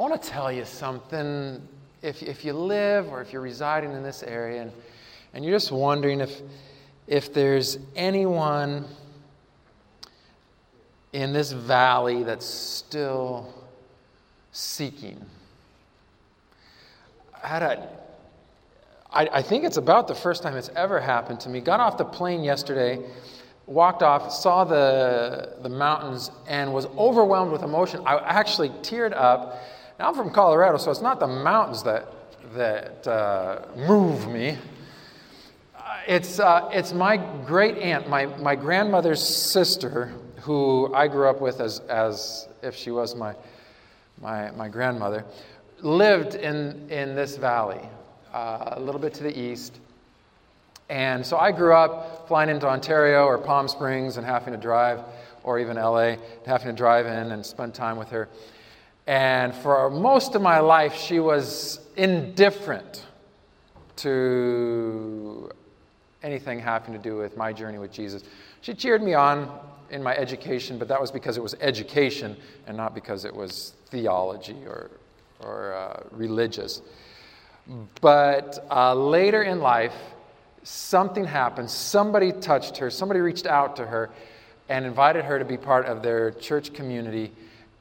I want to tell you something. If, if you live or if you're residing in this area and, and you're just wondering if, if there's anyone in this valley that's still seeking, I had a, I, I think it's about the first time it's ever happened to me. Got off the plane yesterday, walked off, saw the, the mountains, and was overwhelmed with emotion. I actually teared up. Now I'm from Colorado, so it's not the mountains that, that uh, move me. It's, uh, it's my great aunt, my, my grandmother's sister, who I grew up with as, as if she was my, my, my grandmother, lived in, in this valley, uh, a little bit to the east. And so I grew up flying into Ontario or Palm Springs and having to drive, or even LA, having to drive in and spend time with her. And for most of my life, she was indifferent to anything having to do with my journey with Jesus. She cheered me on in my education, but that was because it was education and not because it was theology or, or uh, religious. But uh, later in life, something happened. Somebody touched her, somebody reached out to her and invited her to be part of their church community.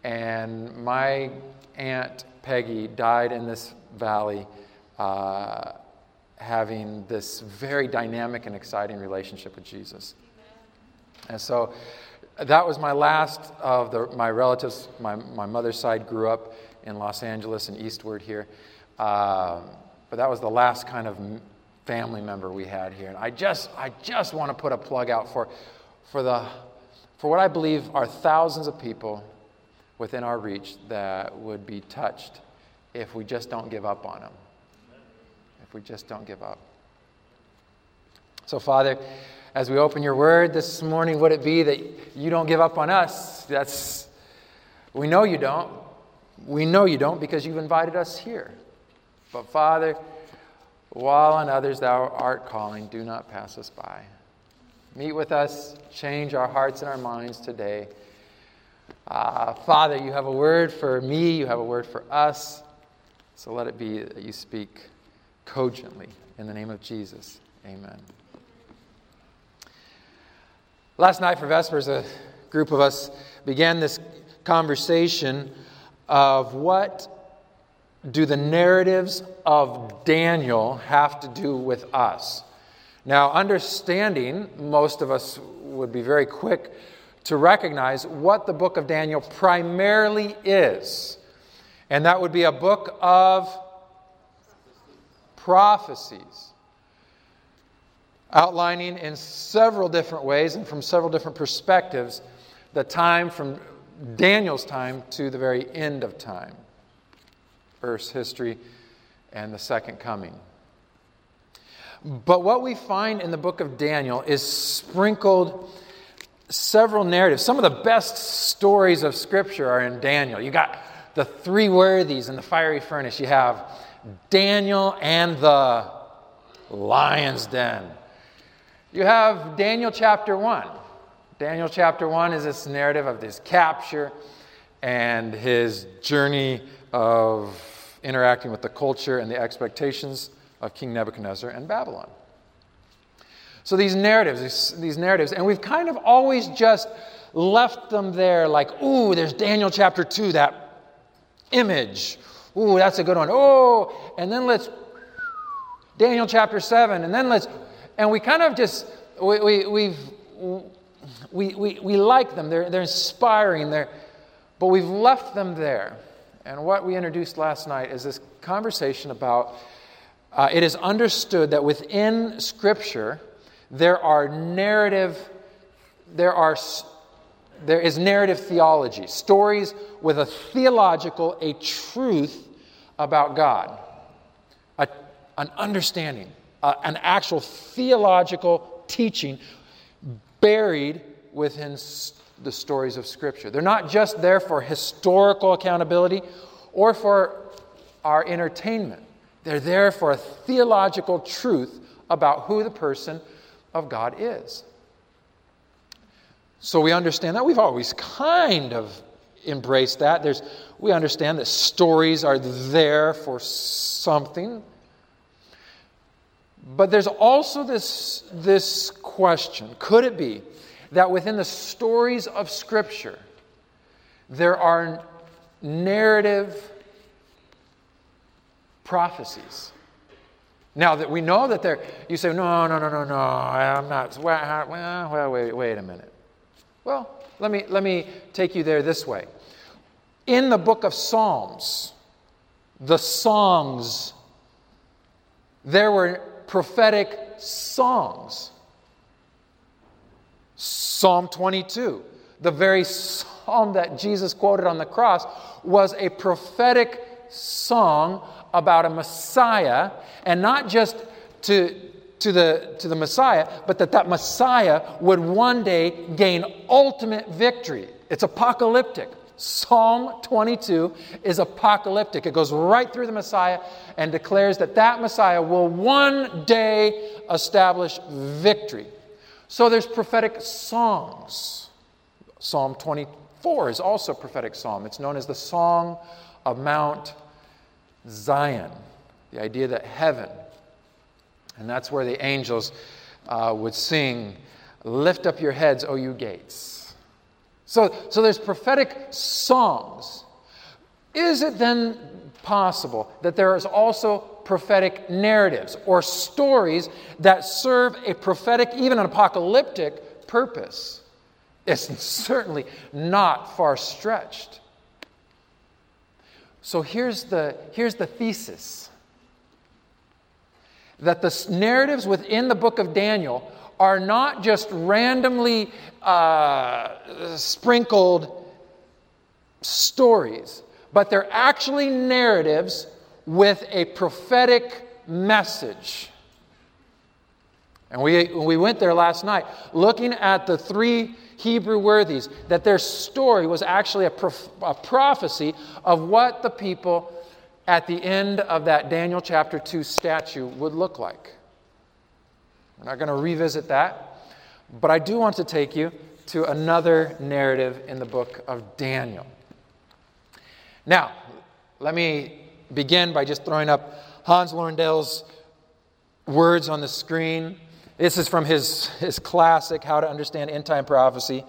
And my aunt Peggy died in this valley. Uh, having this very dynamic and exciting relationship with Jesus. And so that was my last of the, my relatives. My, my mother's side grew up in Los Angeles and eastward here. Uh, but that was the last kind of family member we had here. And I just, I just want to put a plug out for, for, the, for what I believe are thousands of people within our reach that would be touched if we just don't give up on them if we just don't give up. So, Father, as we open your word this morning, would it be that you don't give up on us? That's, we know you don't. We know you don't because you've invited us here. But, Father, while on others thou art calling, do not pass us by. Meet with us, change our hearts and our minds today. Uh, Father, you have a word for me, you have a word for us. So let it be that you speak cogently. In the name of Jesus, amen. Last night for Vespers, a group of us began this conversation of what do the narratives of Daniel have to do with us. Now, understanding, most of us would be very quick to recognize what the book of Daniel primarily is. And that would be a book of prophecies, outlining in several different ways and from several different perspectives the time from Daniel's time to the very end of time, Earth's history and the second coming. But what we find in the book of Daniel is sprinkled several narratives. Some of the best stories of Scripture are in Daniel. You got the three worthies in the fiery furnace. You have Daniel and the lion's den. You have Daniel chapter 1. Daniel chapter 1 is this narrative of his capture and his journey of interacting with the culture and the expectations of King Nebuchadnezzar and Babylon. So these narratives, these, narratives, and we've kind of always just left them there like, ooh, there's Daniel chapter 2, that image Ooh, that's a good one. Oh, and then let's, Daniel chapter 7, and then let's, and we kind of just, we, we, we've, we, we, we like them. They're, they're inspiring, they're, but we've left them there. And what we introduced last night is this conversation about uh, it is understood that within Scripture, there are narrative, there are there is narrative theology, stories with a theological, a truth about God, a, an understanding, uh, an actual theological teaching buried within the stories of Scripture. They're not just there for historical accountability or for our entertainment, they're there for a theological truth about who the person of God is. So we understand that. We've always kind of embraced that. There's, we understand that stories are there for something. But there's also this, this question could it be that within the stories of Scripture, there are narrative prophecies? Now that we know that there, you say, no, no, no, no, no, I'm not. Well, uh, well, wait, wait a minute. Well, let me, let me take you there this way. In the book of Psalms, the songs, there were prophetic songs. Psalm 22, the very psalm that Jesus quoted on the cross, was a prophetic song about a Messiah, and not just to, to, the, to the Messiah, but that that Messiah would one day gain ultimate victory. It's apocalyptic. Psalm 22 is apocalyptic. It goes right through the Messiah and declares that that Messiah will one day establish victory. So there's prophetic songs. Psalm 24 is also a prophetic psalm. It's known as the Song of Mount Zion. The idea that heaven, and that's where the angels uh, would sing, Lift up your heads, O you gates. So, so there's prophetic songs. Is it then possible that there is also prophetic narratives or stories that serve a prophetic, even an apocalyptic purpose? It's certainly not far stretched. So here's the, here's the thesis that the narratives within the book of Daniel are not just randomly uh, sprinkled stories, but they're actually narratives with a prophetic message. And we, we went there last night looking at the three Hebrew worthies, that their story was actually a, prof- a prophecy of what the people at the end of that Daniel chapter 2 statue would look like. We're not going to revisit that, but I do want to take you to another narrative in the book of Daniel. Now, let me begin by just throwing up Hans LaRondelle's words on the screen. This is from his, his classic, How to Understand End Time Prophecy.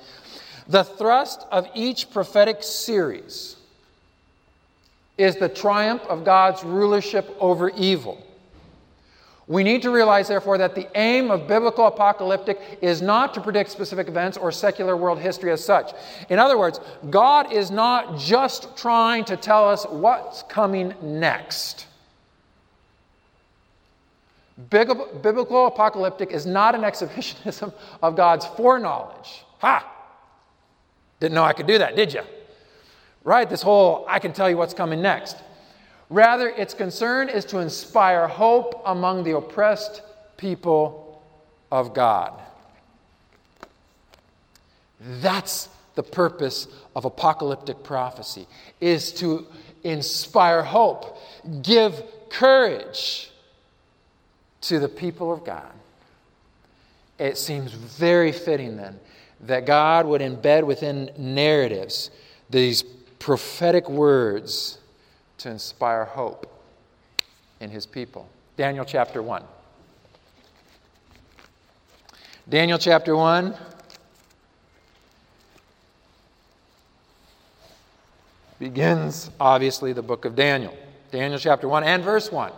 The thrust of each prophetic series is the triumph of God's rulership over evil. We need to realize, therefore, that the aim of biblical apocalyptic is not to predict specific events or secular world history as such. In other words, God is not just trying to tell us what's coming next. Biblical apocalyptic is not an exhibitionism of God's foreknowledge. Ha! Didn't know I could do that, did you? Right? This whole I can tell you what's coming next. Rather, its concern is to inspire hope among the oppressed people of God. That's the purpose of apocalyptic prophecy is to inspire hope, give courage to the people of God. It seems very fitting then that God would embed within narratives these prophetic words to inspire hope in his people. Daniel chapter 1. Daniel chapter 1. Begins, obviously, the book of Daniel. Daniel chapter 1 and verse 1.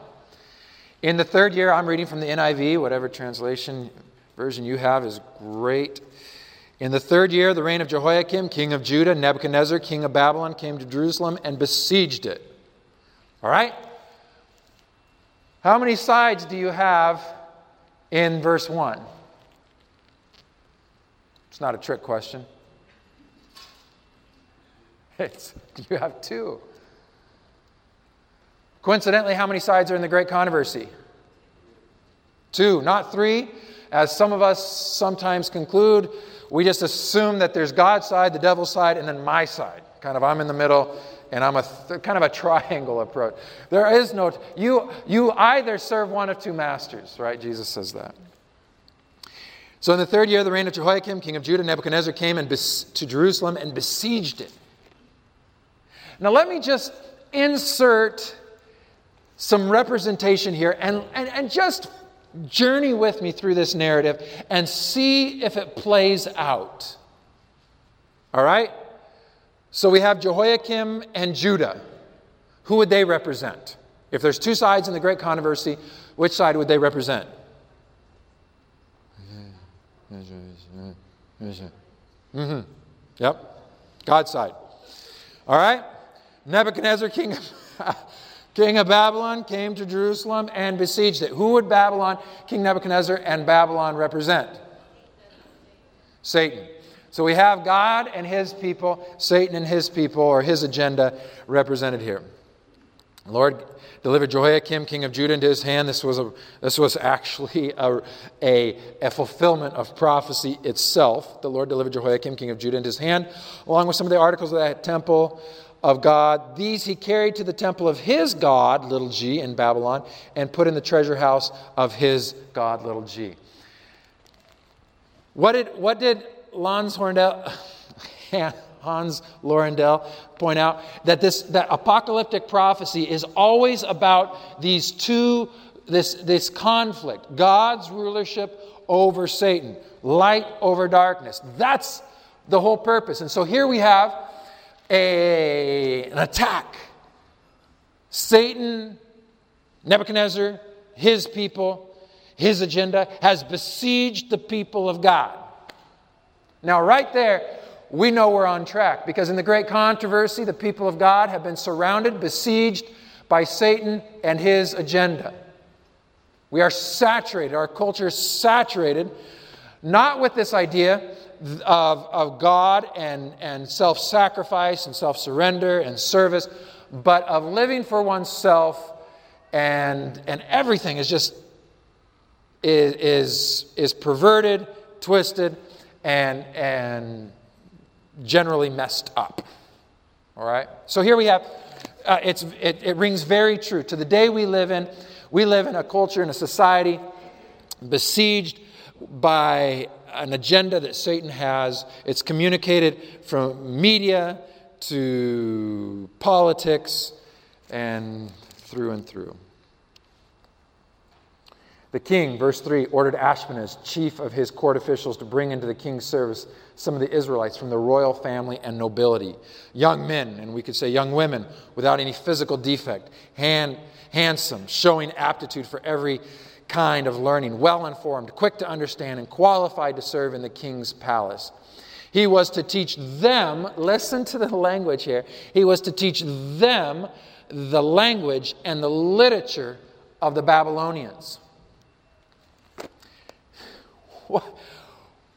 In the third year, I'm reading from the NIV, whatever translation version you have is great. In the third year the reign of Jehoiakim, king of Judah, Nebuchadnezzar, king of Babylon, came to Jerusalem and besieged it. All right? How many sides do you have in verse 1? It's not a trick question. It's, you have two. Coincidentally, how many sides are in the Great Controversy? Two, not three. As some of us sometimes conclude, we just assume that there's God's side, the devil's side, and then my side. Kind of, I'm in the middle, and I'm a th- kind of a triangle approach. There is no, you, you either serve one of two masters, right? Jesus says that. So in the third year of the reign of Jehoiakim, king of Judah, Nebuchadnezzar came and bes- to Jerusalem and besieged it. Now, let me just insert some representation here and, and, and just journey with me through this narrative and see if it plays out. All right? So we have Jehoiakim and Judah. Who would they represent? If there's two sides in the great controversy, which side would they represent? Mm-hmm. Yep. God's side. All right? Nebuchadnezzar, king king of Babylon, came to Jerusalem and besieged it. Who would Babylon, King Nebuchadnezzar, and Babylon represent? Satan. So we have God and his people, Satan and his people, or his agenda represented here. Lord delivered Jehoiakim, king of Judah, into his hand. This was, a, this was actually a, a, a, fulfillment of prophecy itself. The Lord delivered Jehoiakim, king of Judah, into his hand, along with some of the articles of that temple of God. These he carried to the temple of his God, little g, in Babylon, and put in the treasure house of his God, little g. What did, what did Lons Horndell, Hans LaRondelle point out? That this that apocalyptic prophecy is always about these two, this, this conflict God's rulership over Satan, light over darkness. That's the whole purpose. And so here we have a, an attack. Satan, Nebuchadnezzar, his people, his agenda has besieged the people of God. Now, right there, we know we're on track because in the great controversy, the people of God have been surrounded, besieged by Satan and his agenda. We are saturated, our culture is saturated, not with this idea of, of God and, and self sacrifice and self surrender and service, but of living for oneself, and, and everything is just is, is, is perverted, twisted, and, and generally messed up. All right? So here we have, uh, it's, it, it rings very true. To the day we live in, we live in a culture and a society besieged by an agenda that Satan has. It's communicated from media to politics and through and through. The king, verse 3, ordered Ashpenaz, chief of his court officials, to bring into the king's service some of the Israelites from the royal family and nobility. Young men, and we could say young women, without any physical defect, hand, handsome, showing aptitude for every kind of learning, well informed, quick to understand, and qualified to serve in the king's palace. He was to teach them, listen to the language here, he was to teach them the language and the literature of the Babylonians.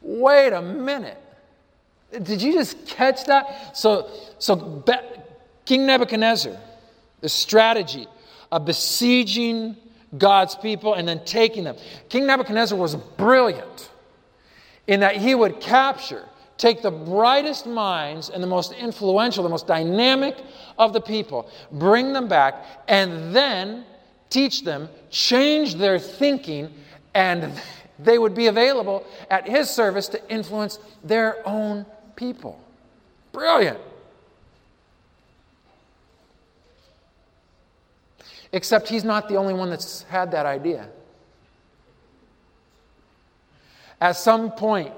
Wait a minute. Did you just catch that? So, so King Nebuchadnezzar, the strategy of besieging God's people and then taking them. King Nebuchadnezzar was brilliant in that he would capture, take the brightest minds and the most influential, the most dynamic of the people, bring them back, and then teach them, change their thinking, and they would be available at his service to influence their own people. Brilliant. Except he's not the only one that's had that idea. At some point,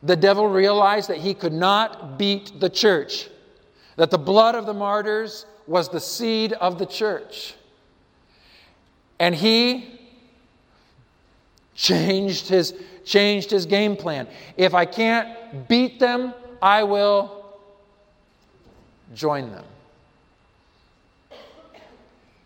the devil realized that he could not beat the church, that the blood of the martyrs was the seed of the church. And he changed his, changed his game plan. If I can't beat them, I will join them.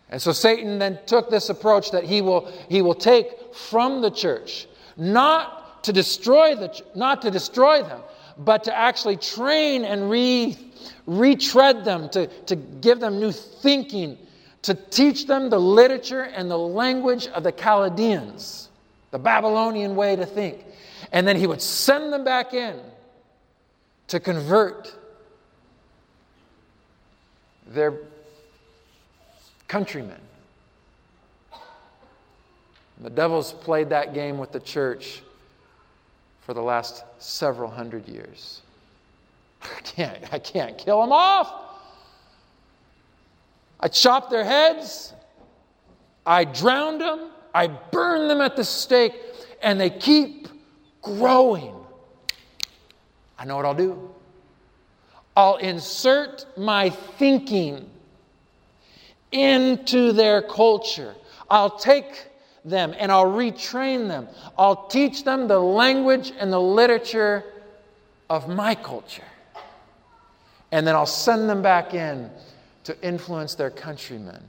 And so Satan then took this approach that he will, he will take from the church, not to destroy the not to destroy them, but to actually train and re, retread them, to, to give them new thinking, to teach them the literature and the language of the Chaldeans, the Babylonian way to think. And then he would send them back in to convert their countrymen. The devil's played that game with the church for the last several hundred years. I can't, I can't kill them off. I chopped their heads, I drowned them, I burned them at the stake, and they keep growing. I know what I'll do. I'll insert my thinking into their culture. I'll take them and I'll retrain them. I'll teach them the language and the literature of my culture. And then I'll send them back in to influence their countrymen.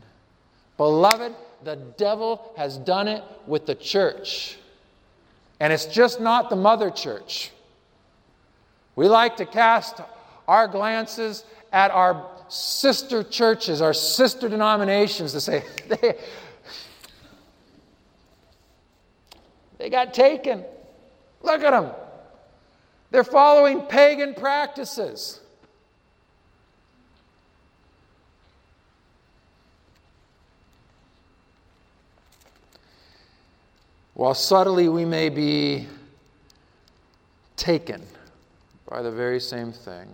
Beloved, the devil has done it with the church. And it's just not the mother church. We like to cast our glances at our sister churches, our sister denominations, to say, they, they got taken. Look at them. They're following pagan practices. While subtly we may be taken by the very same thing.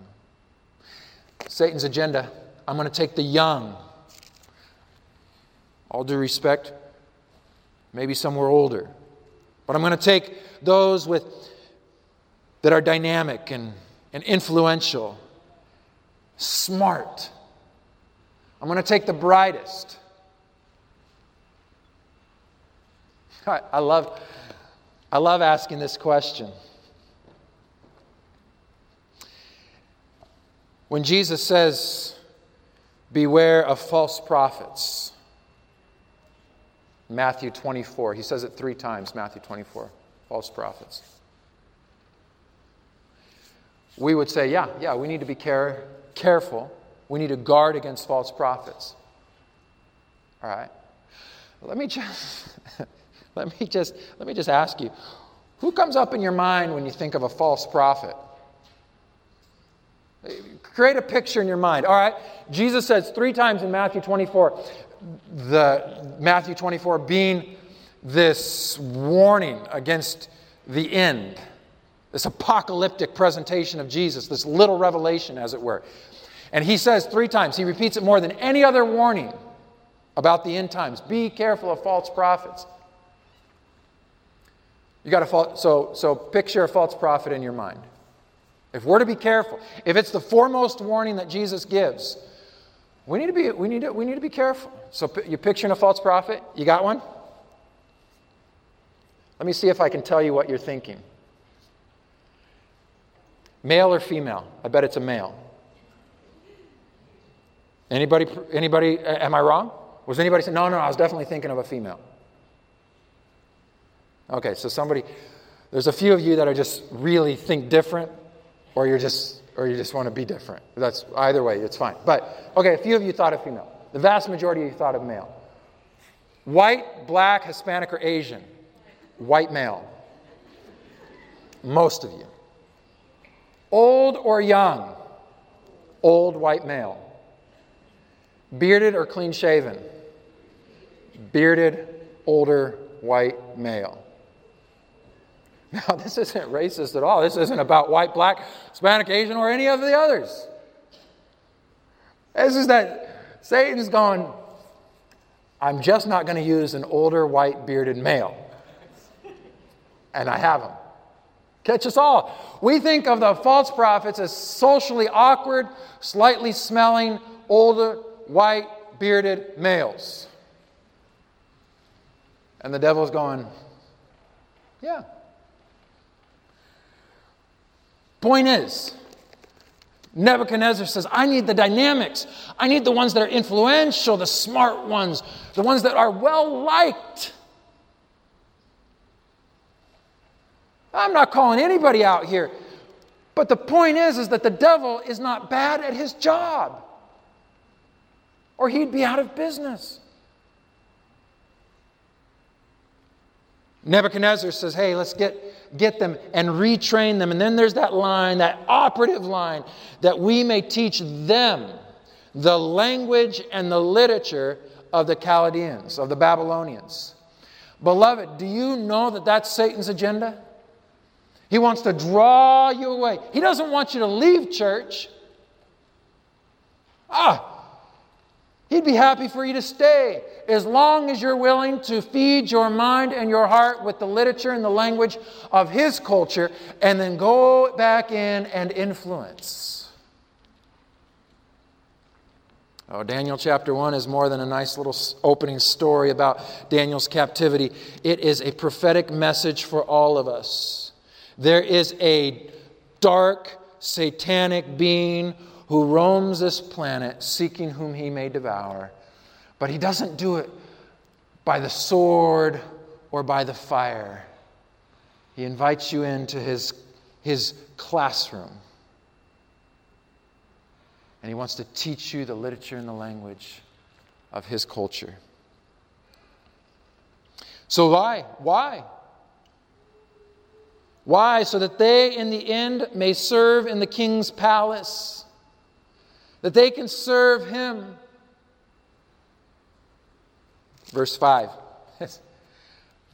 Satan's agenda I'm going to take the young. All due respect, maybe some were older. But I'm going to take those with, that are dynamic and, and influential, smart. I'm going to take the brightest. I, I, love, I love asking this question. When Jesus says, Beware of false prophets, Matthew 24, he says it three times, Matthew 24, false prophets. We would say, yeah, yeah, we need to be care, careful. We need to guard against false prophets. All right. Let me just let me just let me just ask you, who comes up in your mind when you think of a false prophet? Create a picture in your mind. All right. Jesus says three times in Matthew 24, the Matthew 24 being this warning against the end, this apocalyptic presentation of Jesus, this little revelation, as it were. And he says three times, he repeats it more than any other warning about the end times be careful of false prophets. You got to so so picture a false prophet in your mind. If we're to be careful, if it's the foremost warning that Jesus gives, we need to be, we need to, we need to be careful. So you're picturing a false prophet? You got one? Let me see if I can tell you what you're thinking. Male or female? I bet it's a male. Anybody, anybody, am I wrong? Was anybody saying, no, no, I was definitely thinking of a female. Okay, so somebody, there's a few of you that are just really think different or you're just or you just want to be different. That's either way, it's fine. But okay, a few of you thought of female. The vast majority of you thought of male. White, black, Hispanic, or Asian. White male. Most of you. Old or young. Old white male. Bearded or clean shaven. Bearded, older white male. Now, this isn't racist at all. This isn't about white, black, Hispanic, Asian, or any of the others. This is that Satan's going, I'm just not going to use an older, white, bearded male. And I have them. Catch us all. We think of the false prophets as socially awkward, slightly smelling, older, white, bearded males. And the devil's going, Yeah, Point is, Nebuchadnezzar says, I need the dynamics. I need the ones that are influential, the smart ones, the ones that are well liked. I'm not calling anybody out here. But the point is, is that the devil is not bad at his job, or he'd be out of business. Nebuchadnezzar says, Hey, let's get get them and retrain them. And then there's that line, that operative line, that we may teach them the language and the literature of the Chaldeans, of the Babylonians. Beloved, do you know that that's Satan's agenda? He wants to draw you away. He doesn't want you to leave church. Ah, He'd be happy for you to stay as long as you're willing to feed your mind and your heart with the literature and the language of His culture and then go back in and influence. Oh, Daniel chapter 1 is more than a nice little opening story about Daniel's captivity. It is a prophetic message for all of us. There is a dark, satanic being who roams this planet seeking whom he may devour. But he doesn't do it by the sword or by the fire. He invites you into his, his classroom. And he wants to teach you the literature and the language of his culture. So, why? Why? Why? So that they in the end may serve in the king's palace that they can serve Him. Verse 5.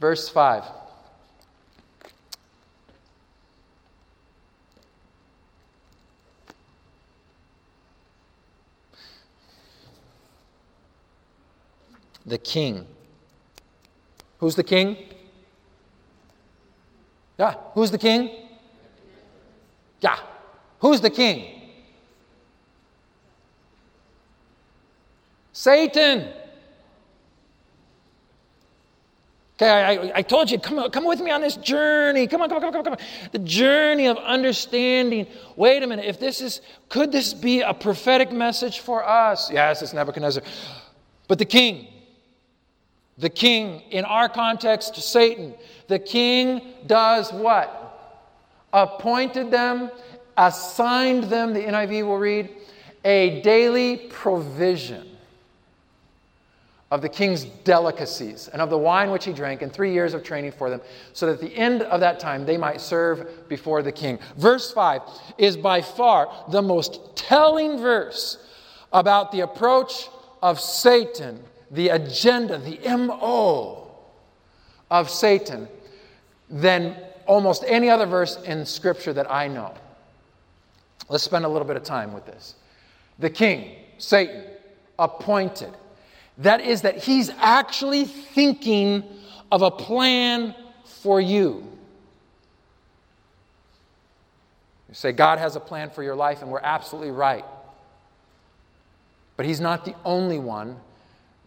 Verse 5. The king. Who's the king? Yeah, who's the king? Yeah, who's the king? Satan. Okay, I, I told you, come, come with me on this journey. Come on, come on, come on, come on. The journey of understanding. Wait a minute, if this is, could this be a prophetic message for us? Yes, it's Nebuchadnezzar. But the king, the king, in our context, Satan, the king does what? Appointed them, assigned them, the NIV will read, a daily provision of the king's delicacies and of the wine which he drank, and three years of training for them, so that at the end of that time they might serve before the king. Verse 5 is by far the most telling verse about the approach of Satan, the agenda, the MO of Satan, than almost any other verse in Scripture that I know. Let's spend a little bit of time with this. The king, Satan, appointed that is, that He's actually thinking of a plan for you. You say, God has a plan for your life, and we're absolutely right. But He's not the only one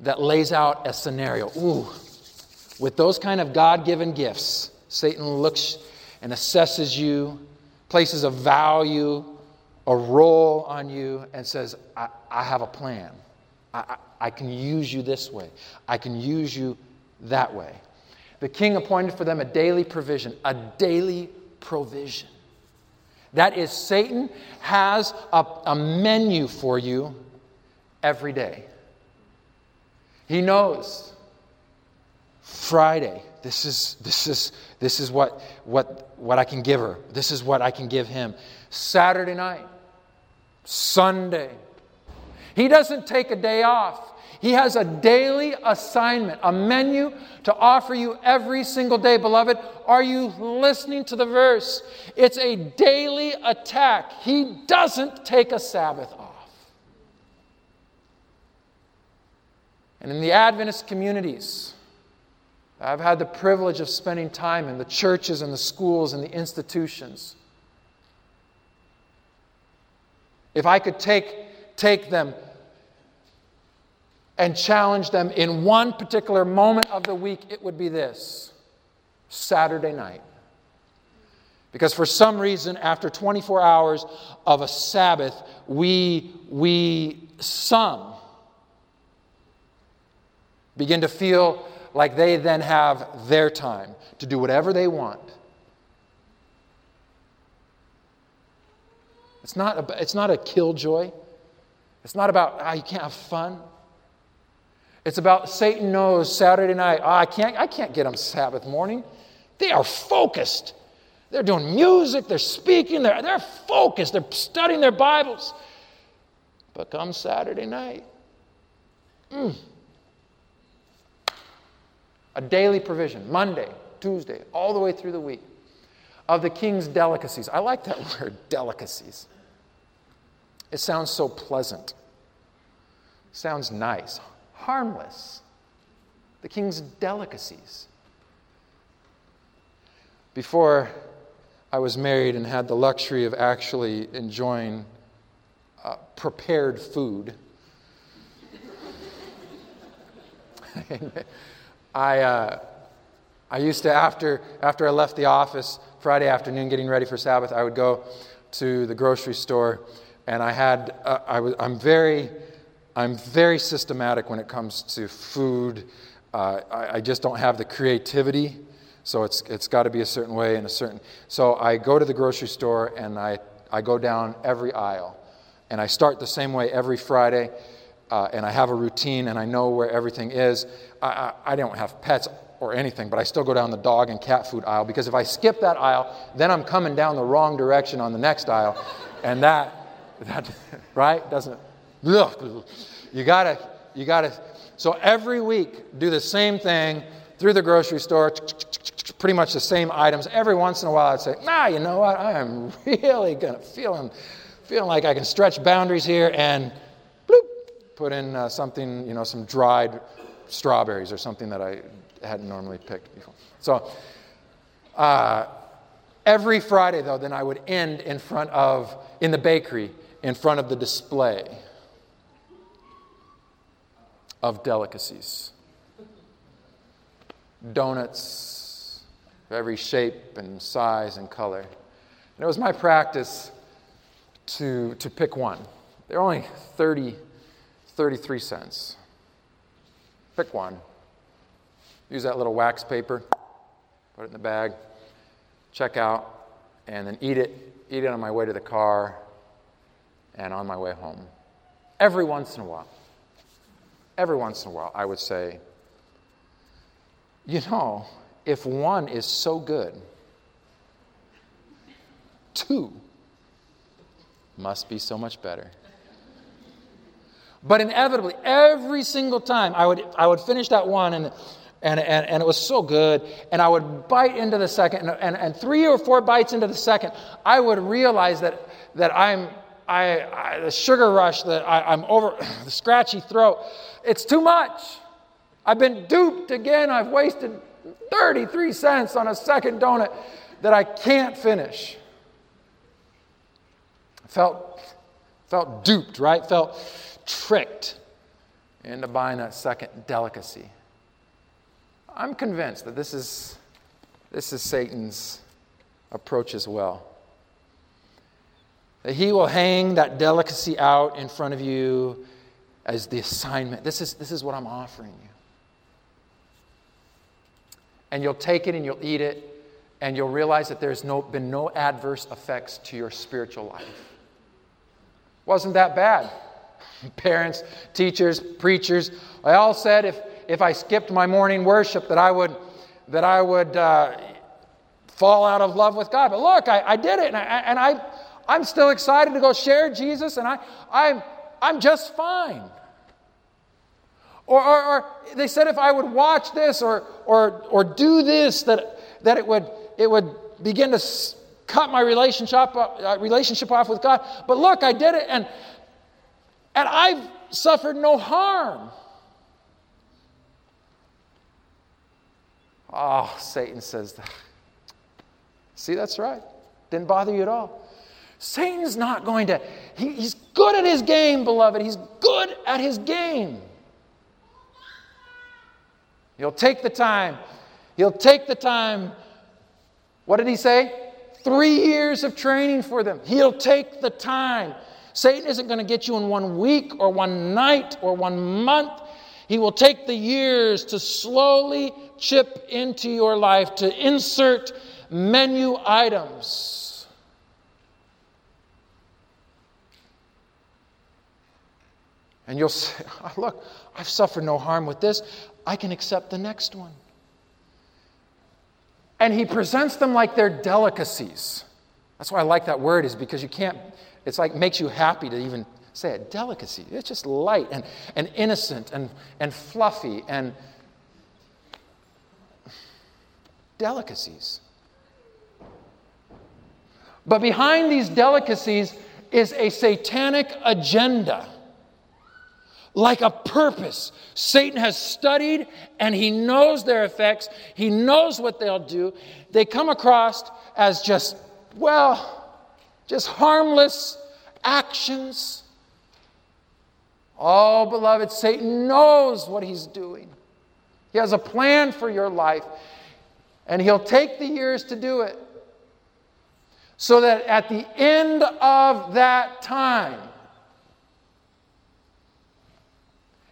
that lays out a scenario. Ooh, with those kind of God given gifts, Satan looks and assesses you, places a value, a role on you, and says, I, I have a plan. I, I can use you this way. I can use you that way. The king appointed for them a daily provision, a daily provision. That is, Satan has a, a menu for you every day. He knows Friday, this is, this is, this is what, what, what I can give her. This is what I can give him. Saturday night, Sunday, he doesn't take a day off. He has a daily assignment, a menu to offer you every single day. Beloved, are you listening to the verse? It's a daily attack. He doesn't take a Sabbath off. And in the Adventist communities, I've had the privilege of spending time in the churches and the schools and the institutions. If I could take, take them and challenge them in one particular moment of the week, it would be this Saturday night. Because for some reason, after 24 hours of a Sabbath, we, we some begin to feel like they then have their time to do whatever they want. It's not a, it's not a killjoy. It's not about, ah, you can't have fun. It's about Satan knows Saturday night, oh, I, can't, I can't get them Sabbath morning. They are focused. They're doing music, they're speaking, they're, they're focused, they're studying their Bibles. But come Saturday night, mm, a daily provision, Monday, Tuesday, all the way through the week, of the king's delicacies. I like that word, delicacies. It sounds so pleasant Sounds nice, harmless. The king's delicacies. Before I was married and had the luxury of actually enjoying uh, prepared food, I, uh, I used to, after, after I left the office Friday afternoon getting ready for Sabbath, I would go to the grocery store and I had, uh, I was, I'm very, I'm very systematic when it comes to food. Uh, I, I, just don't have the creativity, so it's, it's got to be a certain way and a certain. So I go to the grocery store and I, I go down every aisle. And I start the same way every Friday, uh, and I have a routine and I know where everything is. I, I, I don't have pets or anything, but I still go down the dog and cat food aisle because if I skip that aisle, then I'm coming down the wrong direction on the next aisle. And that, that right, doesn't, you gotta, you gotta, so every week do the same thing through the grocery store, pretty much the same items. Every once in a while I'd say, nah, you know what, I am really gonna, feeling, feeling like I can stretch boundaries here and bloop, put in uh, something, you know, some dried strawberries or something that I hadn't normally picked before. So uh, every Friday, though, then I would end in front of, in the bakery, in front of the display of delicacies. Donuts of every shape and size and color. And it was my practice to, to pick one. They're only 30, 33 cents. Pick one. Use that little wax paper, put it in the bag, check out, and then eat it. Eat it on my way to the car and on my way home. Every once in a while, every once in a while, I would say, you know, if one is so good, two must be so much better. But inevitably, every single time, I would, I would finish that one and and, and, and it was so good. And I would bite into the second, and, and, and three or four bites into the second, I would realize that, that I'm, I, I the sugar rush, that I, I'm over, the scratchy throat, it's too much. I've been duped again. I've wasted 33 cents on a second donut that I can't finish. Felt, felt duped, right? Felt tricked into buying that second delicacy. I'm convinced that this is, this is Satan's approach as well. That he will hang that delicacy out in front of you as the assignment. This is, this is what I'm offering you. And you'll take it and you'll eat it, and you'll realize that there's no, been no adverse effects to your spiritual life. Wasn't that bad? Parents, teachers, preachers, they all said if, if I skipped my morning worship that I would, that I would uh, fall out of love with God. But look, I, I did it, and, I, and I, I'm still excited to go share Jesus, and I, I'm, I'm just fine. Or, or, or, they said if I would watch this or, or, or do this, that, that it, would, it would begin to cut my relationship, uh, relationship off with God. But look, I did it, and, and I've suffered no harm. Oh, Satan says, that. See, that's right. Didn't bother you at all. Satan's not going to, he, he's good at his game, beloved. He's good at his game. He'll take the time. He'll take the time. What did he say? Three years of training for them. He'll take the time. Satan isn't going to get you in one week or one night or one month. He will take the years to slowly chip into your life, to insert menu items. And you'll say, oh, Look, I've suffered no harm with this. I can accept the next one. And he presents them like they're delicacies. That's why I like that word, is because you can't, it's like makes you happy to even say it. Delicacy. It's just light and, and innocent and, and fluffy and delicacies. But behind these delicacies is a satanic agenda. Like a purpose. Satan has studied and he knows their effects, he knows what they'll do. They come across as just, well, just harmless actions. Oh, beloved, Satan knows what he's doing. He has a plan for your life, and he'll take the years to do it. So that at the end of that time,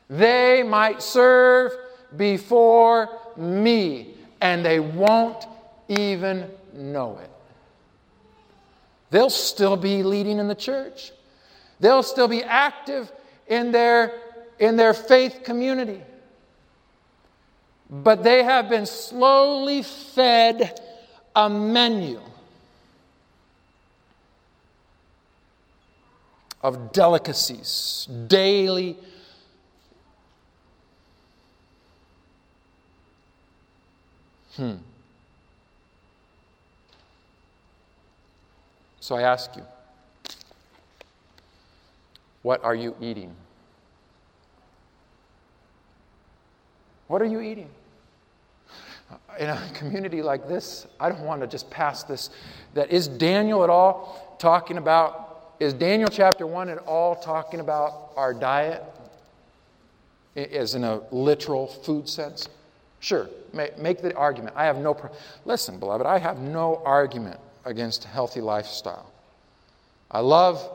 they might serve before me, and they won't even know it. They'll still be leading in the church, they'll still be active in their, in their faith community. But they have been slowly fed a menu of delicacies, daily Hmm. So I ask you, what are you eating? What are you eating? In a community like this, I don't want to just pass this. That is Daniel at all talking about, is Daniel chapter 1 at all talking about our diet? As in a literal food sense? Sure, make the argument. I have no. Pro- Listen, beloved, I have no argument against a healthy lifestyle. I love,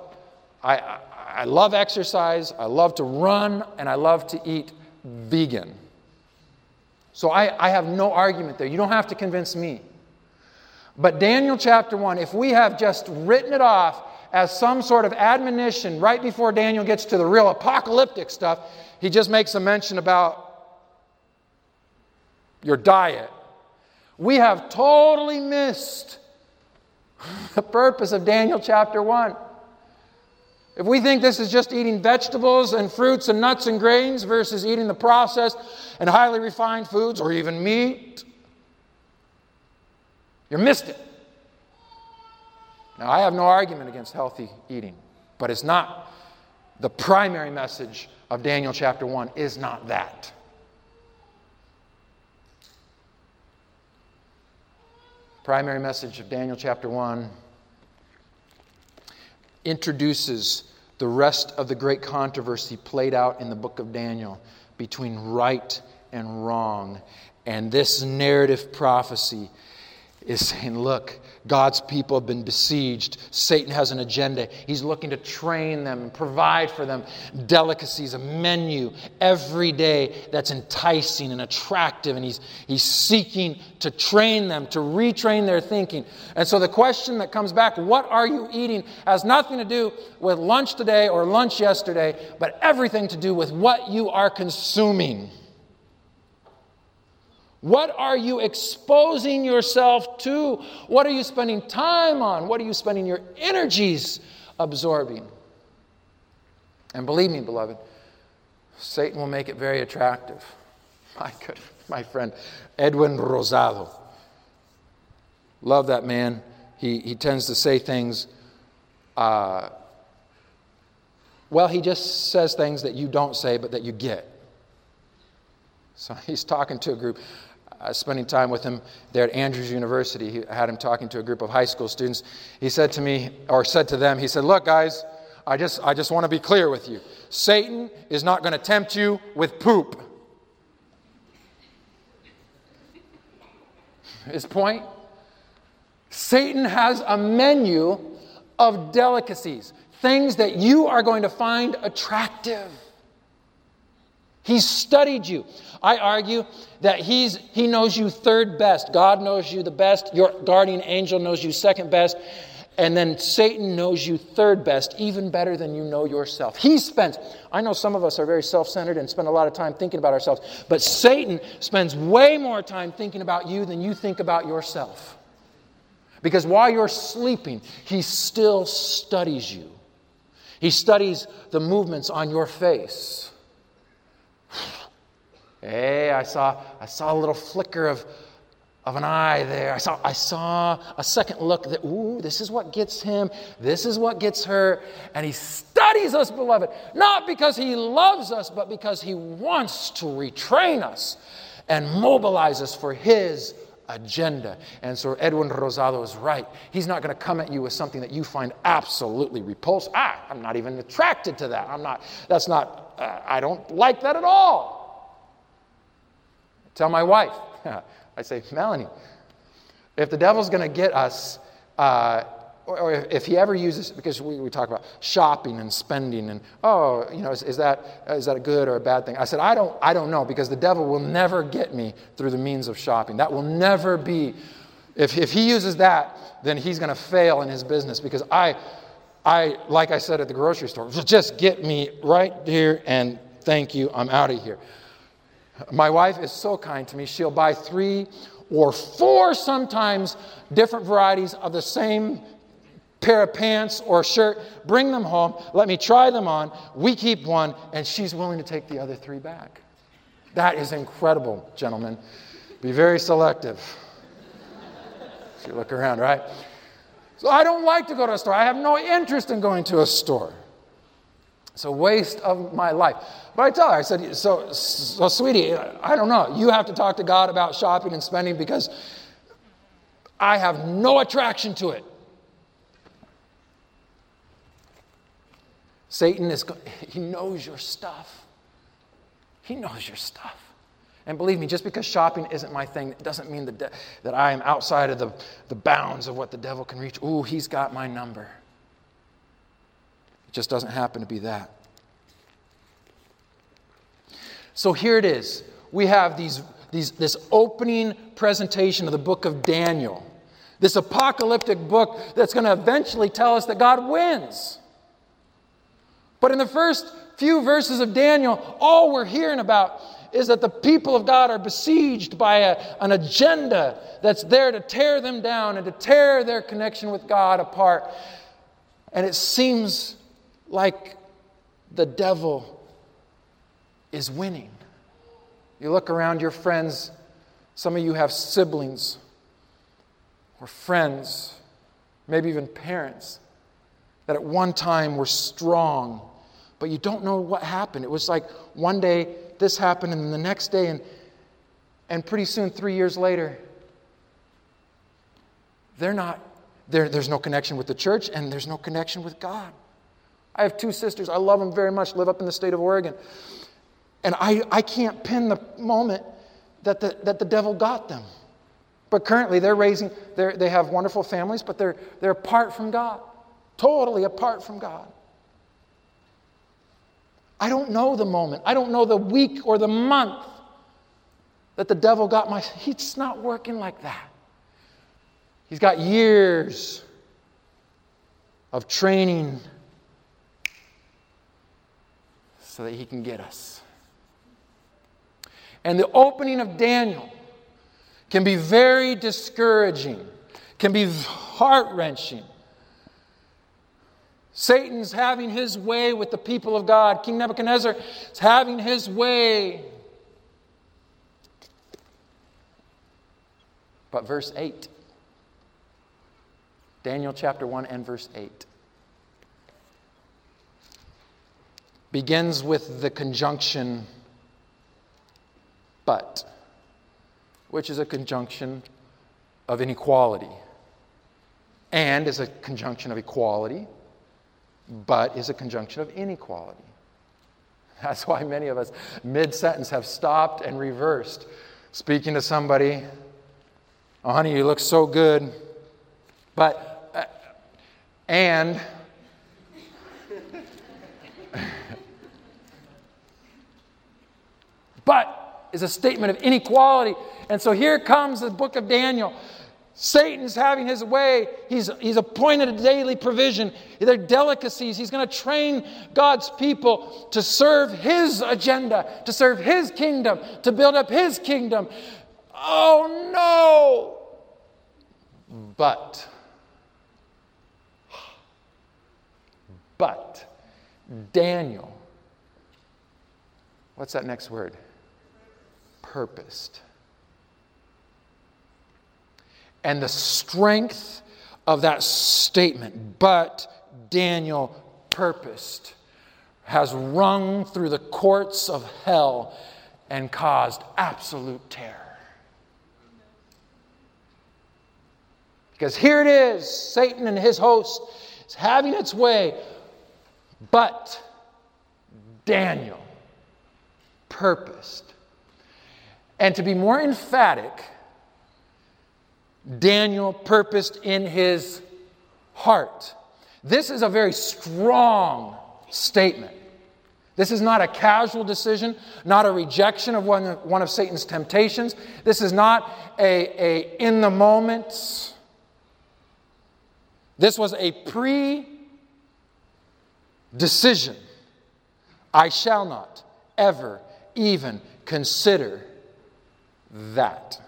I, I love exercise. I love to run, and I love to eat vegan. So I, I have no argument there. You don't have to convince me. But Daniel chapter 1, if we have just written it off as some sort of admonition right before Daniel gets to the real apocalyptic stuff, he just makes a mention about your diet, we have totally missed the purpose of Daniel chapter 1. If we think this is just eating vegetables and fruits and nuts and grains versus eating the processed and highly refined foods or even meat, you missed it. Now, I have no argument against healthy eating, but it's not the primary message of Daniel chapter 1 is not that. Primary message of Daniel chapter 1 introduces the rest of the great controversy played out in the book of Daniel between right and wrong. And this narrative prophecy is saying, look, God's people have been besieged. Satan has an agenda. He's looking to train them and provide for them delicacies, a menu every day that's enticing and attractive. And he's, he's seeking to train them, to retrain their thinking. And so the question that comes back, what are you eating, has nothing to do with lunch today or lunch yesterday, but everything to do with what you are consuming. What are you exposing yourself to? What are you spending time on? What are you spending your energies absorbing? And believe me, beloved, Satan will make it very attractive. My good, my friend, Edwin Rosado. Love that man. He, he tends to say things, uh, well, he just says things that you don't say, but that you get. So he's talking to a group uh, spending time with him there at Andrews University. He had him talking to a group of high school students. He said to me, or said to them, he said, Look, guys, I just, I just want to be clear with you. Satan is not going to tempt you with poop. His point? Satan has a menu of delicacies, things that you are going to find attractive. He's studied you. I argue that he's, he knows you third best. God knows you the best. Your guardian angel knows you second best. And then Satan knows you third best, even better than you know yourself. He spends, I know some of us are very self centered and spend a lot of time thinking about ourselves, but Satan spends way more time thinking about you than you think about yourself. Because while you're sleeping, he still studies you, he studies the movements on your face. Hey, I saw, I saw a little flicker of, of an eye there. I saw, I saw a second look that, ooh, this is what gets him, this is what gets her. And he studies us, beloved, not because he loves us, but because he wants to retrain us and mobilize us for his agenda. And so Edwin Rosado is right. He's not going to come at you with something that you find absolutely repulsive. Ah, I'm not even attracted to that. I'm not, that's not, uh, I don't like that at all. Tell my wife. I say, Melanie, if the devil's going to get us, uh, or, or, if he ever uses, because we, we talk about shopping and spending and, oh, you know, is, is, that, is that a good or a bad thing? I said, I don't, I don't know, because the devil will never get me through the means of shopping. That will never be, if, if he uses that, then he's going to fail in his business because I, I, like I said at the grocery store, just get me right here and thank you, I'm out of here. My wife is so kind to me. She'll buy three or four, sometimes different varieties of the same pair of pants or shirt, bring them home, let me try them on. We keep one, and she's willing to take the other three back. That is incredible, gentlemen. Be very selective. you look around, right? So I don't like to go to a store. I have no interest in going to a store. It's a waste of my life. But I tell her, I said, so, so, sweetie, I don't know. You have to talk to God about shopping and spending because I have no attraction to it. Satan is, he knows your stuff. He knows your stuff. And believe me, just because shopping isn't my thing, it doesn't mean that, that I am outside of the, the bounds of what the devil can reach. Ooh, he's got my number. Just doesn't happen to be that. So here it is. We have these, these, this opening presentation of the book of Daniel, this apocalyptic book that's going to eventually tell us that God wins. But in the first few verses of Daniel, all we're hearing about is that the people of God are besieged by a, an agenda that's there to tear them down and to tear their connection with God apart. And it seems like the devil is winning. You look around your friends, some of you have siblings or friends, maybe even parents, that at one time were strong, but you don't know what happened. It was like one day this happened, and the next day, and, and pretty soon, three years later, they're not, there's no connection with the church, and there's no connection with God. I have two sisters. I love them very much, live up in the state of Oregon. And I, I can't pin the moment that the, that the devil got them. But currently, they're raising, they're, they have wonderful families, but they're, they're apart from God, totally apart from God. I don't know the moment. I don't know the week or the month that the devil got my. He's not working like that. He's got years of training so that he can get us. And the opening of Daniel can be very discouraging, can be heart wrenching. Satan's having his way with the people of God. King Nebuchadnezzar is having his way. But verse 8, Daniel chapter 1 and verse 8. Begins with the conjunction but, which is a conjunction of inequality. And is a conjunction of equality, but is a conjunction of inequality. That's why many of us, mid sentence, have stopped and reversed. Speaking to somebody, oh, honey, you look so good, but, uh, and, but is a statement of inequality. And so here comes the book of Daniel. Satan's having his way. He's, he's appointed a daily provision. They're delicacies. He's going to train God's people to serve his agenda, to serve his kingdom, to build up his kingdom. Oh no! But, but, Daniel, what's that next word? Purposed. and the strength of that statement. But Daniel purposed has rung through the courts of hell and caused absolute terror. Because here it is Satan and his host is having its way, but Daniel purposed. And to be more emphatic, Daniel purposed in his heart. This is a very strong statement. This is not a casual decision, not a rejection of one, one of Satan's temptations. This is not a, a in the moment. This was a pre decision. I shall not ever even consider that.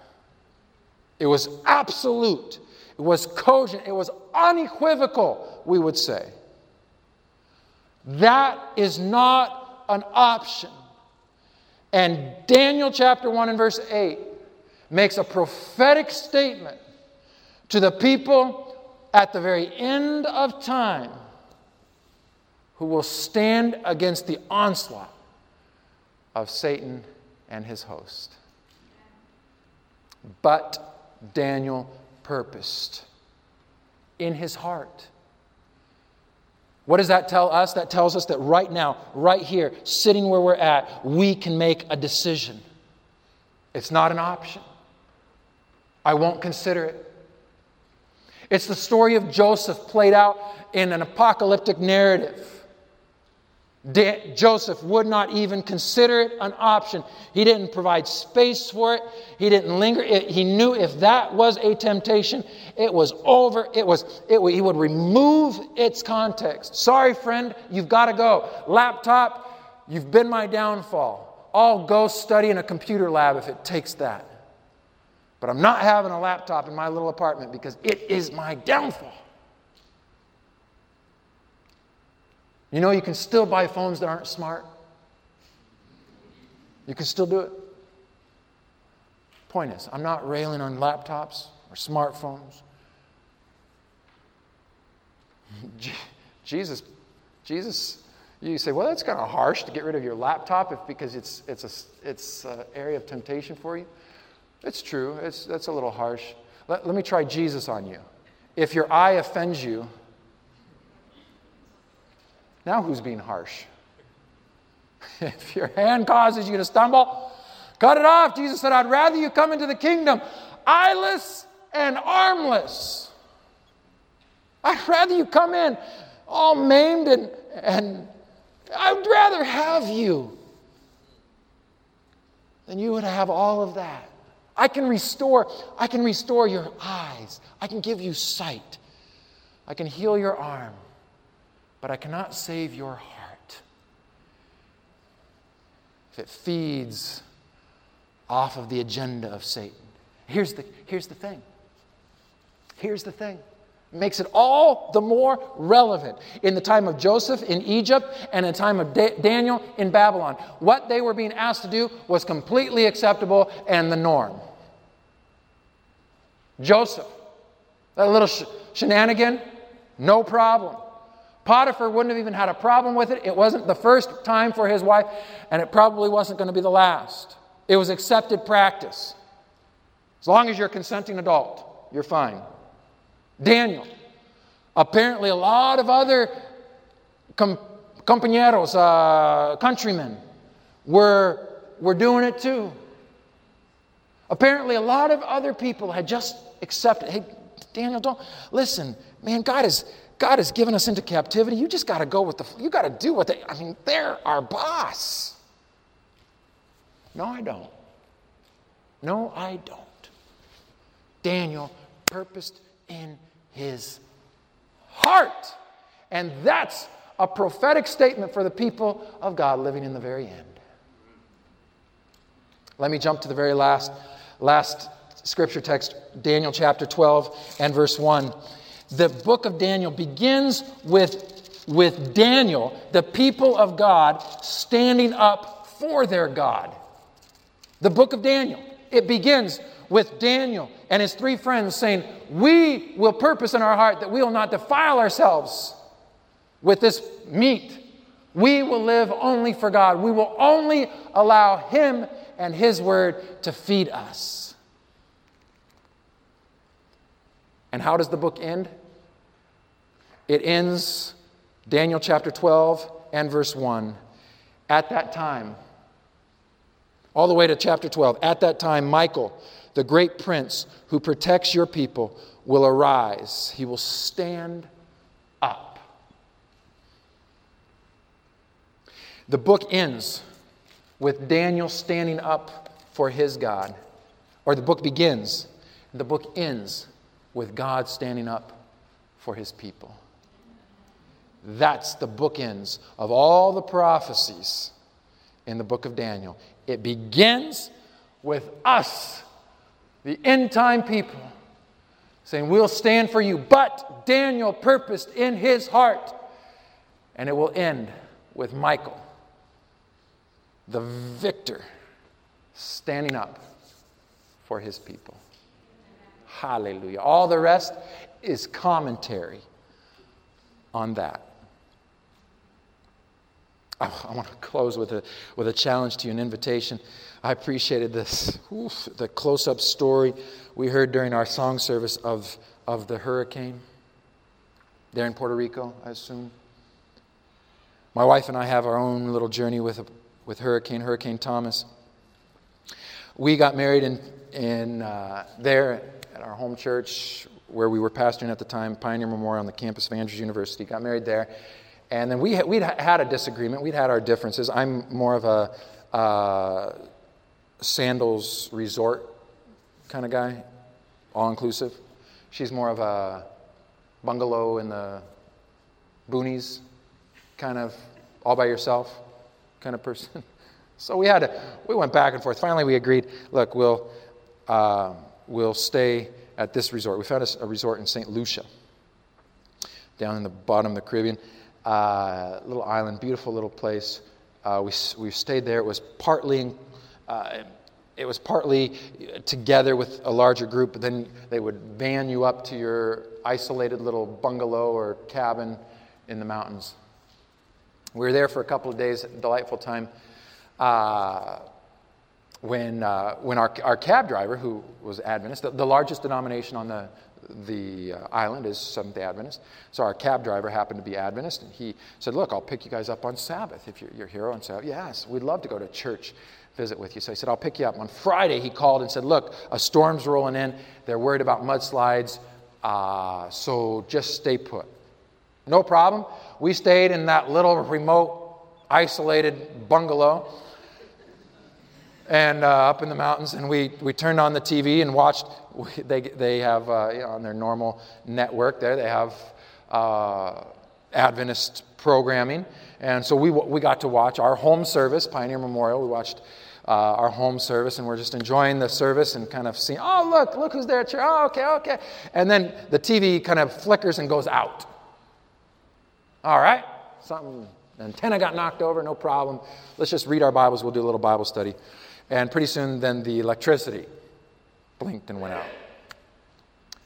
It was absolute, it was cogent, it was unequivocal, we would say. That is not an option. And Daniel chapter 1 and verse 8 makes a prophetic statement to the people at the very end of time who will stand against the onslaught of Satan and his host. But Daniel purposed in his heart. What does that tell us? That tells us that right now, right here, sitting where we're at, we can make a decision. It's not an option. I won't consider it. It's the story of Joseph played out in an apocalyptic narrative. De- Joseph would not even consider it an option. He didn't provide space for it. He didn't linger. It, he knew if that was a temptation, it was over. It was. It, he would remove its context. Sorry, friend, you've got to go. Laptop, you've been my downfall. I'll go study in a computer lab if it takes that. But I'm not having a laptop in my little apartment because it is my downfall. You know, you can still buy phones that aren't smart. You can still do it. Point is, I'm not railing on laptops or smartphones. Jesus, Jesus, you say, well, that's kind of harsh to get rid of your laptop if, because it's, it's an it's a area of temptation for you. It's true. It's, that's a little harsh. Let, let me try Jesus on you. If your eye offends you, now who's being harsh? if your hand causes you to stumble, cut it off. Jesus said, I'd rather you come into the kingdom eyeless and armless. I'd rather you come in all maimed and, and I'd rather have you than you would have all of that. I can restore, I can restore your eyes. I can give you sight. I can heal your arm. But I cannot save your heart. If it feeds off of the agenda of Satan. Here's the, here's the thing. Here's the thing. It makes it all the more relevant in the time of Joseph in Egypt and in the time of da- Daniel in Babylon. What they were being asked to do was completely acceptable and the norm. Joseph, that little sh- shenanigan, no problem. Potiphar wouldn't have even had a problem with it. It wasn't the first time for his wife, and it probably wasn't going to be the last. It was accepted practice. As long as you're a consenting adult, you're fine. Daniel. Apparently, a lot of other com- compañeros, uh, countrymen, were, were doing it too. Apparently, a lot of other people had just accepted. Hey, Daniel, don't listen, man. God has God has given us into captivity. You just got to go with the. You got to do what they. I mean, they're our boss. No, I don't. No, I don't. Daniel purposed in his heart. And that's a prophetic statement for the people of God living in the very end. Let me jump to the very last Last scripture text, Daniel chapter 12 and verse 1. The book of Daniel begins with, with Daniel, the people of God, standing up for their God. The book of Daniel. it begins with Daniel and his three friends saying, We will purpose in our heart that we will not defile ourselves with this meat. We will live only for God. We will only allow Him and His Word to feed us. And how does the book end? It ends, Daniel chapter 12 and verse 1. At that time, all the way to chapter 12, at that time, Michael, the great prince who protects your people, will arise. He will stand up. The book ends with Daniel standing up for his God. Or the book begins, the book ends with God standing up for his people. That's the bookends of all the prophecies in the book of Daniel. It begins with us, the end time people, saying, We'll stand for you. But Daniel purposed in his heart, and it will end with Michael, the victor, standing up for his people. Hallelujah. All the rest is commentary on that. Oh, I want to close with a, with a challenge to you, an invitation. I appreciated this, oof, the close up story we heard during our song service of, of the hurricane there in Puerto Rico, I assume. My wife and I have our own little journey with, with Hurricane, Hurricane Thomas. We got married in, in, uh, there at our home church where we were pastoring at the time, Pioneer Memorial on the campus of Andrews University. Got married there. And then we, we'd had a disagreement. We'd had our differences. I'm more of a uh, sandals resort kind of guy, all inclusive. She's more of a bungalow in the boonies, kind of all by yourself kind of person. so we had to, we went back and forth. Finally, we agreed look, we'll, uh, we'll stay at this resort. We found a, a resort in St. Lucia, down in the bottom of the Caribbean uh, little island, beautiful little place. Uh, we, we stayed there. It was partly, uh, it was partly together with a larger group, but then they would van you up to your isolated little bungalow or cabin in the mountains. We were there for a couple of days, delightful time. Uh, when, uh, when our, our cab driver, who was Adventist, the, the largest denomination on the, the uh, island is Seventh day Adventist. So our cab driver happened to be Adventist, and he said, Look, I'll pick you guys up on Sabbath if you're, you're here on Sabbath. Yes, we'd love to go to church visit with you. So I said, I'll pick you up. On Friday, he called and said, Look, a storm's rolling in. They're worried about mudslides, uh, so just stay put. No problem. We stayed in that little remote, isolated bungalow and uh, up in the mountains, and we, we turned on the TV and watched. They, they have uh, you know, on their normal network there, they have uh, Adventist programming. And so we, we got to watch our home service, Pioneer Memorial. We watched uh, our home service, and we're just enjoying the service and kind of seeing, oh, look, look who's there at church. Oh, okay, okay. And then the TV kind of flickers and goes out. All right, something, antenna got knocked over, no problem. Let's just read our Bibles. We'll do a little Bible study. And pretty soon, then the electricity blinked and went out.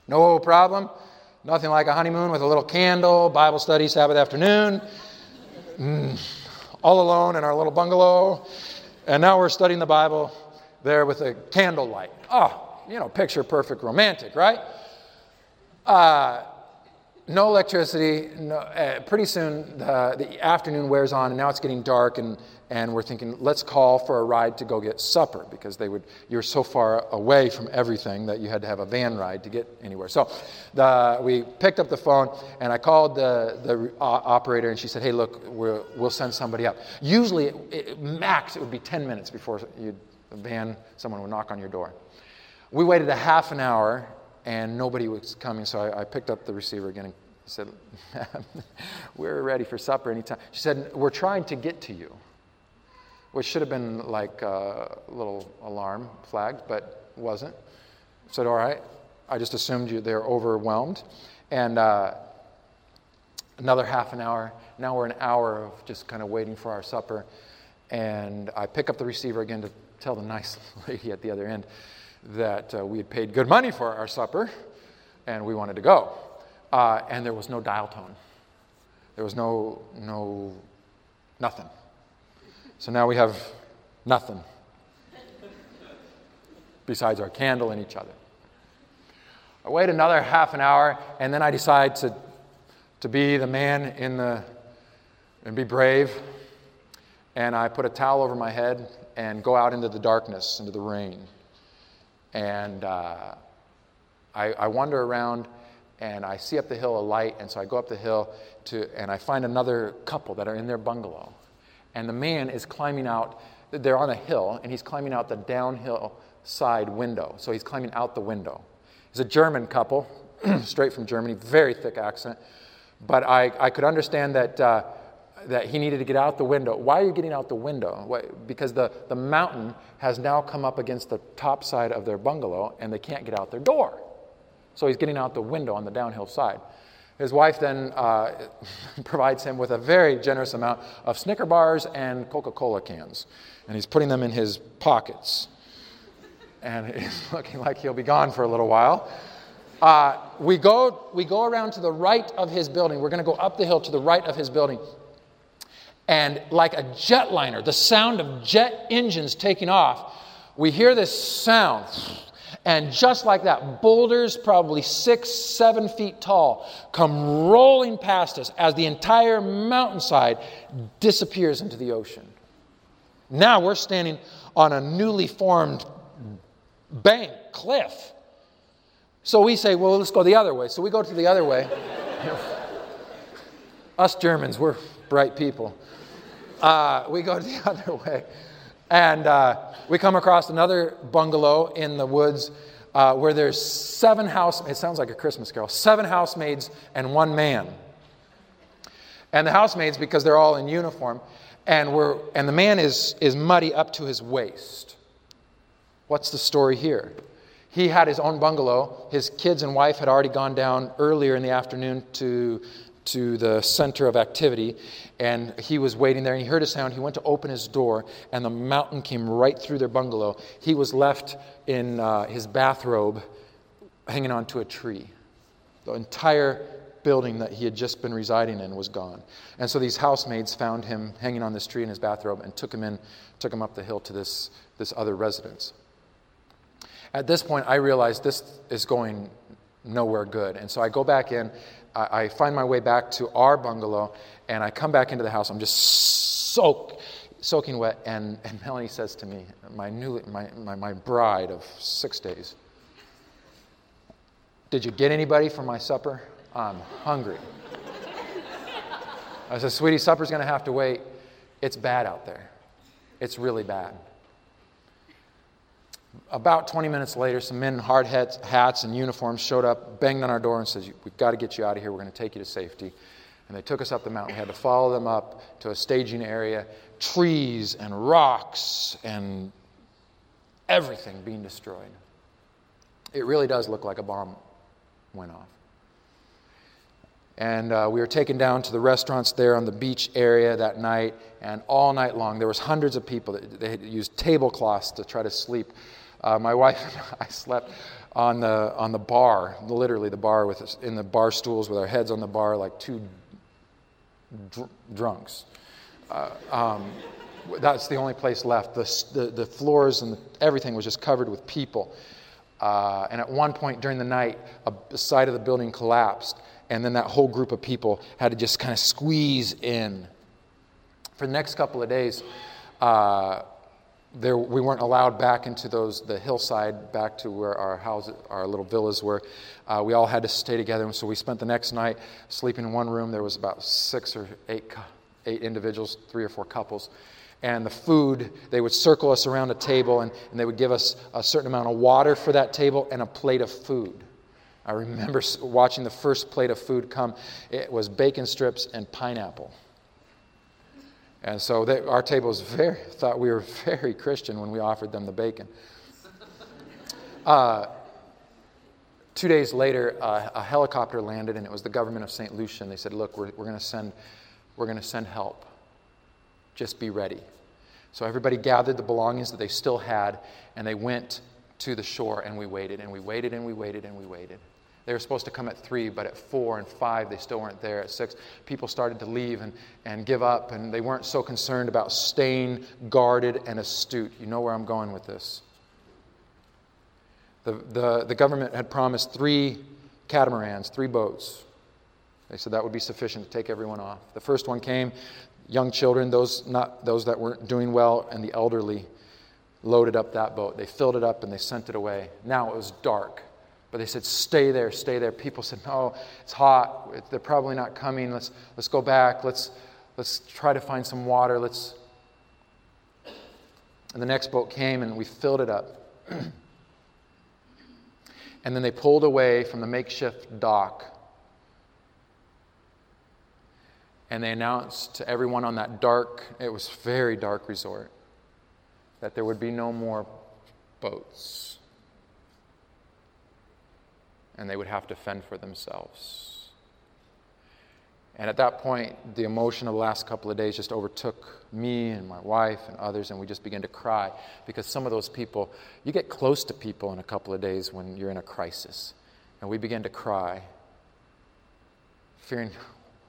No problem. Nothing like a honeymoon with a little candle, Bible study Sabbath afternoon. Mm, all alone in our little bungalow. And now we're studying the Bible there with a candlelight. Oh, you know, picture perfect romantic, right? Uh, no electricity. No, uh, pretty soon the afternoon wears on, and now it's getting dark, and and we're thinking, let's call for a ride to go get supper because they would, you're so far away from everything that you had to have a van ride to get anywhere. So the, we picked up the phone and I called the, the operator and she said, hey, look, we'll, we'll send somebody up. Usually, it, it, max, it would be 10 minutes before you van, someone would knock on your door. We waited a half an hour and nobody was coming, so I, I picked up the receiver again and said, We're ready for supper anytime. She said, We're trying to get to you which should have been like a little alarm flag, but wasn't. Said, all right. I just assumed you they're overwhelmed. And uh, another half an hour. Now we're an hour of just kind of waiting for our supper. And I pick up the receiver again to tell the nice lady at the other end that uh, we had paid good money for our supper and we wanted to go. Uh, and there was no dial tone. There was no, no, nothing. So now we have nothing besides our candle and each other. I wait another half an hour, and then I decide to, to be the man in the, and be brave. And I put a towel over my head and go out into the darkness, into the rain. And uh, I, I wander around and I see up the hill a light, and so I go up the hill to, and I find another couple that are in their bungalow. And the man is climbing out, they're on a hill, and he's climbing out the downhill side window. So he's climbing out the window. He's a German couple, straight from Germany, very thick accent. But I, I could understand that, uh, that he needed to get out the window. Why are you getting out the window? Why, because the, the mountain has now come up against the top side of their bungalow, and they can't get out their door. So he's getting out the window on the downhill side. His wife then uh, provides him with a very generous amount of Snicker bars and Coca Cola cans, and he's putting them in his pockets. And it's looking like he'll be gone for a little while. Uh, we, go, we go around to the right of his building. We're going to go up the hill to the right of his building. And like a jetliner, the sound of jet engines taking off, we hear this sound and just like that, boulders, probably six, seven feet tall, come rolling past us as the entire mountainside disappears into the ocean. Now we're standing on a newly formed bank, cliff. So we say, well, let's go the other way. So we go to the other way. Us Germans, we're bright people. Uh, we go the other way. And uh, we come across another bungalow in the woods uh, where there's seven house. It sounds like a Christmas carol. Seven housemaids and one man. And the housemaids, because they're all in uniform, and we're and the man is is muddy up to his waist. What's the story here? He had his own bungalow. His kids and wife had already gone down earlier in the afternoon to to the center of activity, and he was waiting there, and he heard a sound. He went to open his door, and the mountain came right through their bungalow. He was left in uh, his bathrobe hanging onto a tree. The entire building that he had just been residing in was gone. And so these housemaids found him hanging on this tree in his bathrobe and took him in, took him up the hill to this, this other residence. At this point, I realized this is going nowhere good. And so I go back in I, I find my way back to our bungalow, and I come back into the house. I'm just soaked, soaking wet, and, and Melanie says to me, my, new, my, my, my bride of six days, Did you get anybody for my supper? I'm hungry. I said, Sweetie, supper's going to have to wait. It's bad out there. It's really bad. About 20 minutes later, some men in hard hats, hats and uniforms showed up, banged on our door, and said, We've got to get you out of here. We're going to take you to safety. And they took us up the mountain. We had to follow them up to a staging area, trees and rocks and everything being destroyed. It really does look like a bomb went off. And uh, we were taken down to the restaurants there on the beach area that night, and all night long there was hundreds of people that they had used tablecloths to try to sleep uh, my wife and I slept on the, on the bar, literally the bar, with us, in the bar stools with our heads on the bar like two dr- drunks. Uh, um, that's the only place left. The, the, the floors and the, everything was just covered with people. Uh, and at one point during the night, a, a side of the building collapsed, and then that whole group of people had to just kind of squeeze in. For the next couple of days, uh, there, we weren't allowed back into those the hillside back to where our houses our little villas were. Uh, we all had to stay together and so we spent the next night sleeping in one room. There was about six or eight eight individuals three or four couples. And the food they would circle us around a table and, and they would give us a certain amount of water for that table and a plate of food. I remember watching the first plate of food come. It was bacon strips and pineapple and so they, our table very, thought we were very Christian when we offered them the bacon. Uh, two days later, uh, a helicopter landed, and it was the government of St. Lucia. And they said, Look, we're, we're going to send, we're going to send help. Just be ready. So everybody gathered the belongings that they still had, and they went to the shore, and we waited, and we waited, and we waited, and we waited. They were supposed to come at three, but at four and five, they still weren't there. At six, people started to leave and, and give up, and they weren't so concerned about staying guarded and astute. You know where I'm going with this. The, the, the government had promised three catamarans, three boats. They said that would be sufficient to take everyone off. The first one came, young children, those, not, those that weren't doing well, and the elderly loaded up that boat. They filled it up and they sent it away. Now it was dark. But they said, stay there, stay there. People said, no, it's hot. They're probably not coming. Let's, let's go back. Let's, let's try to find some water. Let's. And the next boat came and we filled it up. and then they pulled away from the makeshift dock. And they announced to everyone on that dark, it was very dark resort, that there would be no more boats and they would have to fend for themselves. And at that point, the emotion of the last couple of days just overtook me and my wife and others, and we just began to cry because some of those people, you get close to people in a couple of days when you're in a crisis. And we began to cry, fearing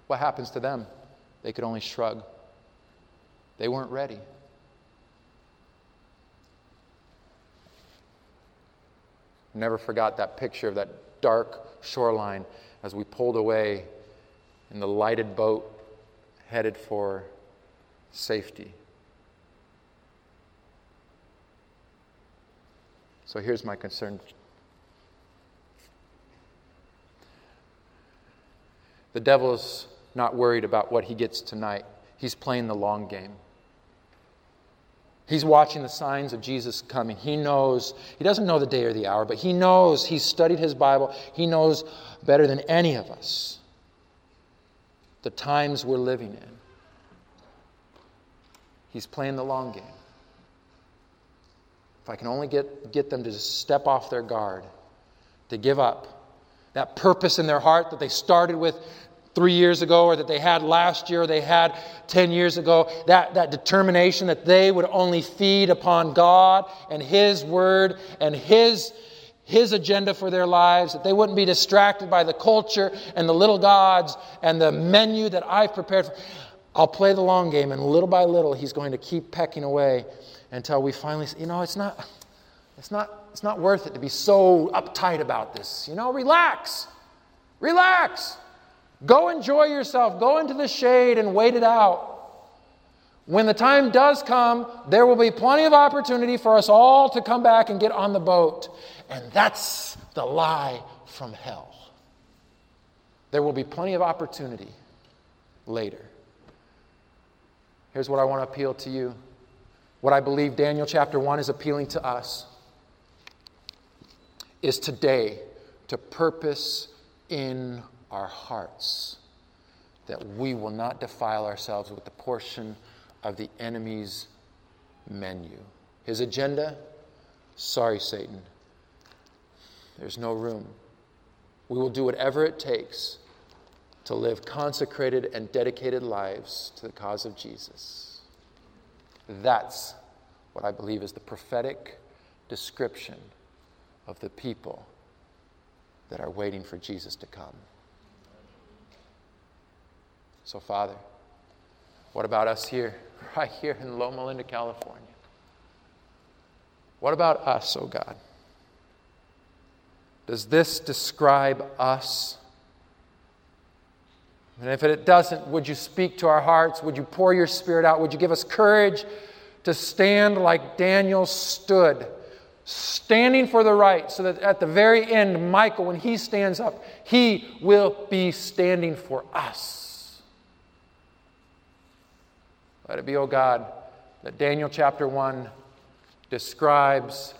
what happens to them. They could only shrug, they weren't ready. Never forgot that picture of that dark shoreline as we pulled away in the lighted boat headed for safety. So here's my concern. The devil's not worried about what he gets tonight. He's playing the long game. He's watching the signs of Jesus coming. He knows, he doesn't know the day or the hour, but he knows, he's studied his Bible. He knows better than any of us the times we're living in. He's playing the long game. If I can only get, get them to step off their guard, to give up that purpose in their heart that they started with three years ago or that they had last year or they had 10 years ago, that, that determination that they would only feed upon God and His Word and His, His agenda for their lives, that they wouldn't be distracted by the culture and the little gods and the menu that I've prepared. For. I'll play the long game, and little by little, He's going to keep pecking away until we finally say, you know, it's not, it's not, it's not worth it to be so uptight about this. You know, relax. Relax. Go enjoy yourself. Go into the shade and wait it out. When the time does come, there will be plenty of opportunity for us all to come back and get on the boat. And that's the lie from hell. There will be plenty of opportunity later. Here's what I want to appeal to you. What I believe Daniel chapter 1 is appealing to us is today to purpose in our hearts that we will not defile ourselves with the portion of the enemy's menu. His agenda? Sorry, Satan. There's no room. We will do whatever it takes to live consecrated and dedicated lives to the cause of Jesus. That's what I believe is the prophetic description of the people that are waiting for Jesus to come. So, Father, what about us here, right here in Loma Linda, California? What about us, oh God? Does this describe us? And if it doesn't, would you speak to our hearts? Would you pour your spirit out? Would you give us courage to stand like Daniel stood, standing for the right, so that at the very end, Michael, when he stands up, he will be standing for us. Let it be, O oh God, that Daniel chapter 1 describes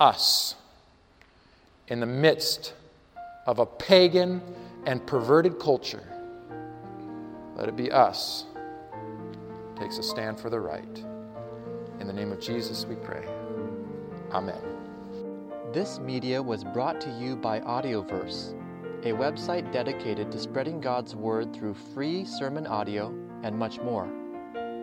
us in the midst of a pagan and perverted culture. Let it be us takes a stand for the right. In the name of Jesus we pray. Amen. This media was brought to you by Audioverse, a website dedicated to spreading God's word through free sermon audio and much more.